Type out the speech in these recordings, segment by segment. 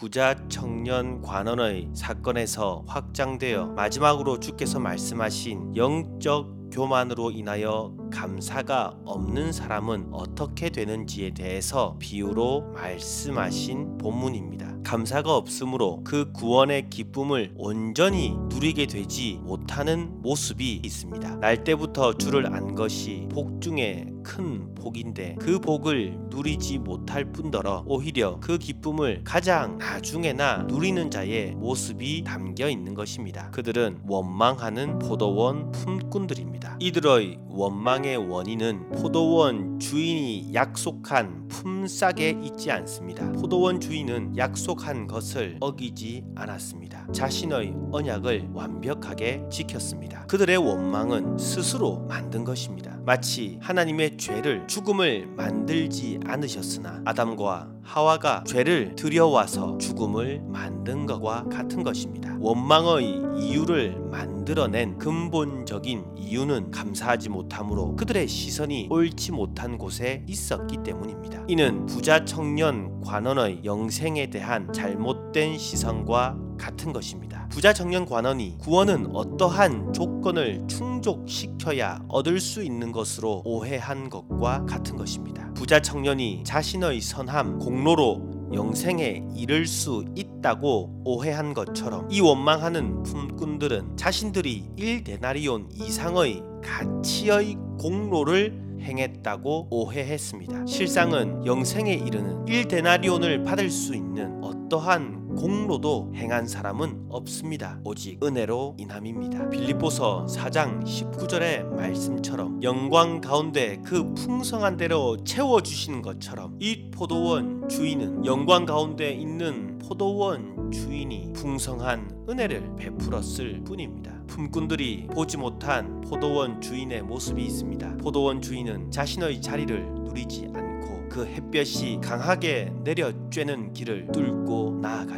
부자 청년 관원의 사건에서 확장되어 마지막으로 주께서 말씀하신 영적 교만으로 인하여 감사가 없는 사람은 어떻게 되는지에 대해서 비유로 말씀하신 본문입니다. 감사가 없으므로 그 구원의 기쁨을 온전히 누리게 되지 못하는 모습이 있습니다. 날 때부터 주를 안 것이 복 중에 큰 복인데 그 복을 누리지 못할 뿐더러 오히려 그 기쁨을 가장 나중에나 누리는 자의 모습이 담겨 있는 것입니다. 그들은 원망하는 포도원 품꾼들입니다. 이들의 원망 의 원인은 포도원 주인이 약속한 품삯에 있지 않습니다. 포도원 주인은 약속한 것을 어기지 않았습니다. 자신의 언약을 완벽하게 지켰습니다. 그들의 원망은 스스로 만든 것입니다. 마치 하나님의 죄를 죽음을 만들지 않으셨으나 아담과 하와가 죄를 들여와서 죽음을 만든 것과 같은 것입니다. 원망의 이유를 만들어낸 근본적인 이유는 감사하지 못함으로 그들의 시선이 옳지 못한 곳에 있었기 때문입니다. 이는 부자 청년 관원의 영생에 대한 잘못된 시선과 같은 것입니다. 부자 청년 관원이 구원은 어떠한 조건을 충족시켜야 얻을 수 있는 것으로 오해한 것과 같은 것입니다. 부자 청년이 자신의 선함, 공로로 영생에 이를 수 있다고 오해한 것처럼 이 원망하는 품꾼들은 자신들이 1데나리온 이상의 가치의 공로를 행했다고 오해했습니다. 실상은 영생에 이르는 1데나리온을 받을 수 있는 어떠한 공로도 행한 사람은 없습니다. 오직 은혜로 인함입니다. 빌립보서 4장 19절의 말씀처럼 영광 가운데 그 풍성한 대로 채워 주시는 것처럼 이 포도원 주인은 영광 가운데 있는 포도원 주인이 풍성한 은혜를 베풀었을 뿐입니다. 품꾼들이 보지 못한 포도원 주인의 모습이 있습니다. 포도원 주인은 자신의 자리를 누리지 않고 그 햇볕이 강하게 내려 쬐는 길을 뚫고 나아갔습니다.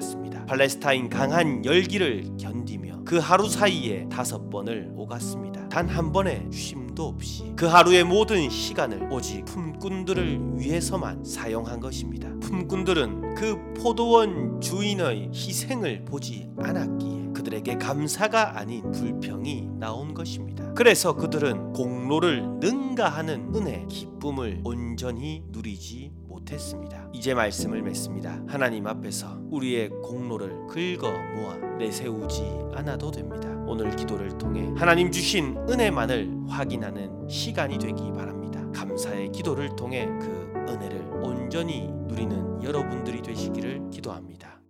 팔레스타인 강한 열기를 견디며 그 하루 사이에 다섯 번을 오갔습니다. 단 한 번의 쉼도 없이 그 하루의 모든 시간을 오직 품꾼들을 위해서만 사용한 것입니다. 품꾼들은 그 포도원 주인의 희생을 보지 않았기에 그들에게 감사가 아닌 불평이 나온 것입니다. 그래서 그들은 공로를 능가하는 은혜, 기쁨을 온전히 누리지 못했습니다. 이제 말씀을 맺습니다. 하나님 앞에서 우리의 공로를 긁어 모아 내세우지 않아도 됩니다. 오늘 기도를 통해 하나님 주신 은혜만을 확인하는 시간이 되기 바랍니다. 감사의 기도를 통해 그 은혜를 온전히 누리는 여러분들이 되시기를 기도합니다.